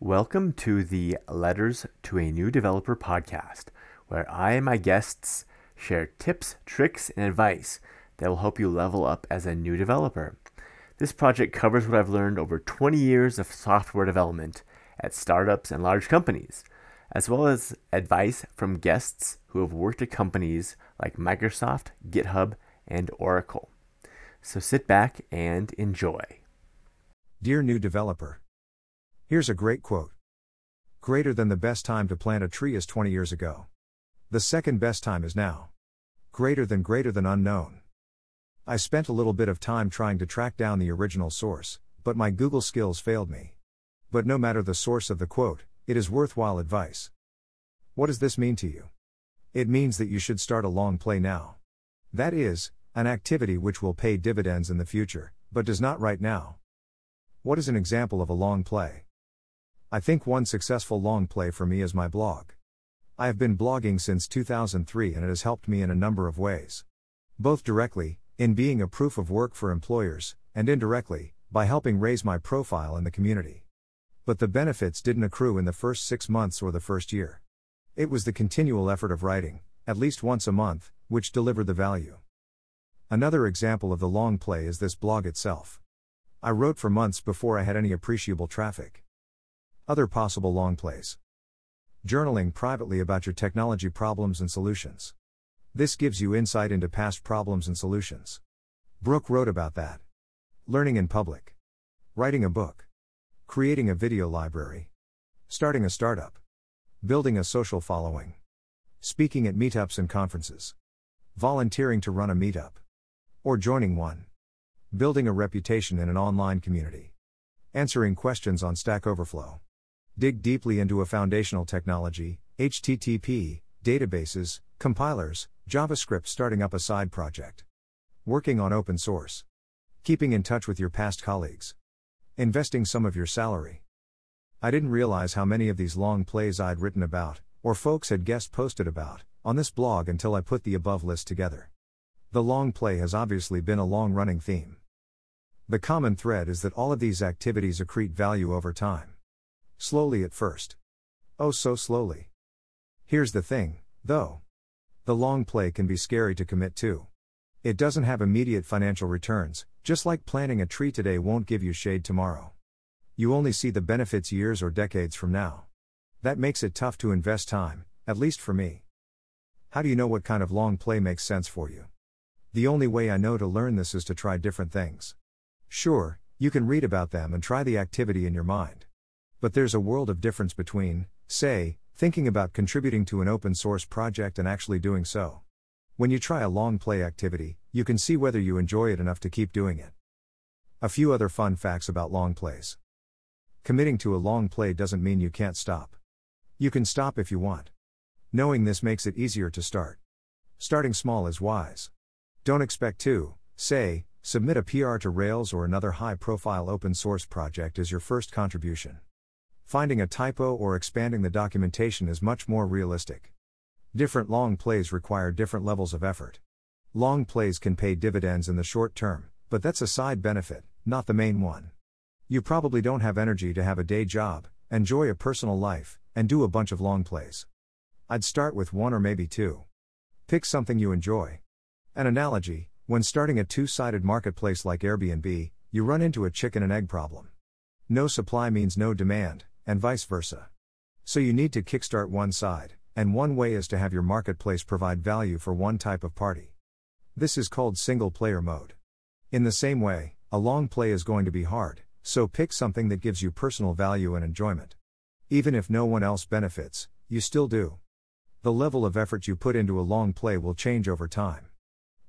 Welcome to the Letters to a New Developer podcast, where I and my guests share tips, tricks, and advice that will help you level up as a new developer. This project covers what I've learned over 20 years of software development at startups and large companies, as well as advice from guests who have worked at companies like Microsoft, GitHub, and Oracle. So sit back and enjoy. Dear new developer, here's a great quote Greater than the best time to plant a tree is 20 years ago. The second best time is now. Greater than greater than unknown. I spent a little bit of time trying to track down the original source, but my Google skills failed me. But no matter the source of the quote, it is worthwhile advice. What does this mean to you? It means that you should start a long play now. That is, an activity which will pay dividends in the future, but does not right now. What is an example of a long play? I think one successful long play for me is my blog. I have been blogging since 2003 and it has helped me in a number of ways. Both directly, in being a proof of work for employers, and indirectly, by helping raise my profile in the community. But the benefits didn't accrue in the first six months or the first year. It was the continual effort of writing, at least once a month, which delivered the value. Another example of the long play is this blog itself. I wrote for months before I had any appreciable traffic. Other possible long plays. Journaling privately about your technology problems and solutions. This gives you insight into past problems and solutions. Brooke wrote about that. Learning in public. Writing a book. Creating a video library. Starting a startup. Building a social following. Speaking at meetups and conferences. Volunteering to run a meetup. Or joining one. Building a reputation in an online community. Answering questions on Stack Overflow. Dig deeply into a foundational technology, HTTP, databases, compilers, JavaScript starting up a side project. Working on open source. Keeping in touch with your past colleagues. Investing some of your salary. I didn't realize how many of these long plays I'd written about, or folks had guest posted about, on this blog until I put the above list together. The long play has obviously been a long running theme. The common thread is that all of these activities accrete value over time. Slowly at first. Oh, so slowly. Here's the thing, though. The long play can be scary to commit to. It doesn't have immediate financial returns, just like planting a tree today won't give you shade tomorrow. You only see the benefits years or decades from now. That makes it tough to invest time, at least for me. How do you know what kind of long play makes sense for you? The only way I know to learn this is to try different things. Sure, you can read about them and try the activity in your mind. But there's a world of difference between, say, thinking about contributing to an open source project and actually doing so. When you try a long play activity, you can see whether you enjoy it enough to keep doing it. A few other fun facts about long plays. Committing to a long play doesn't mean you can't stop. You can stop if you want. Knowing this makes it easier to start. Starting small is wise. Don't expect to, say, submit a PR to Rails or another high profile open source project as your first contribution. Finding a typo or expanding the documentation is much more realistic. Different long plays require different levels of effort. Long plays can pay dividends in the short term, but that's a side benefit, not the main one. You probably don't have energy to have a day job, enjoy a personal life, and do a bunch of long plays. I'd start with one or maybe two. Pick something you enjoy. An analogy when starting a two sided marketplace like Airbnb, you run into a chicken and egg problem. No supply means no demand, and vice versa. So you need to kickstart one side, and one way is to have your marketplace provide value for one type of party. This is called single player mode. In the same way, a long play is going to be hard, so pick something that gives you personal value and enjoyment. Even if no one else benefits, you still do. The level of effort you put into a long play will change over time.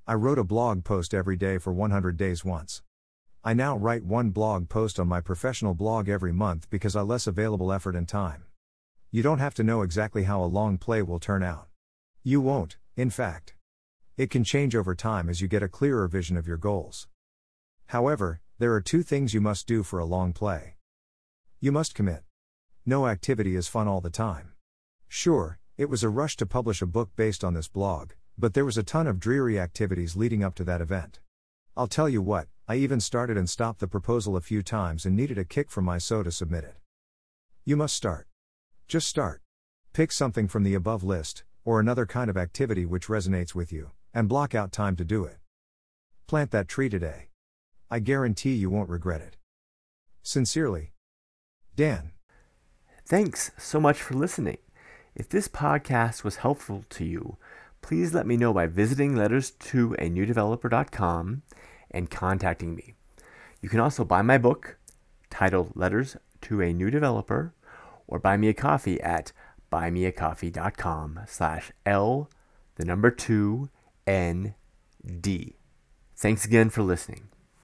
I wrote a blog post every day for 100 days once. I now write one blog post on my professional blog every month because I less available effort and time. You don't have to know exactly how a long play will turn out. You won't, in fact. It can change over time as you get a clearer vision of your goals. However, there are two things you must do for a long play. You must commit. No activity is fun all the time. Sure, it was a rush to publish a book based on this blog, but there was a ton of dreary activities leading up to that event. I'll tell you what, I even started and stopped the proposal a few times and needed a kick from my so to submit it. You must start. Just start. Pick something from the above list, or another kind of activity which resonates with you, and block out time to do it. Plant that tree today. I guarantee you won't regret it. Sincerely, Dan. Thanks so much for listening. If this podcast was helpful to you, please let me know by visiting letters to a new developer.com and contacting me. You can also buy my book titled Letters to a New Developer or buy me a coffee at buymeacoffee.com slash L the number two N D. Thanks again for listening.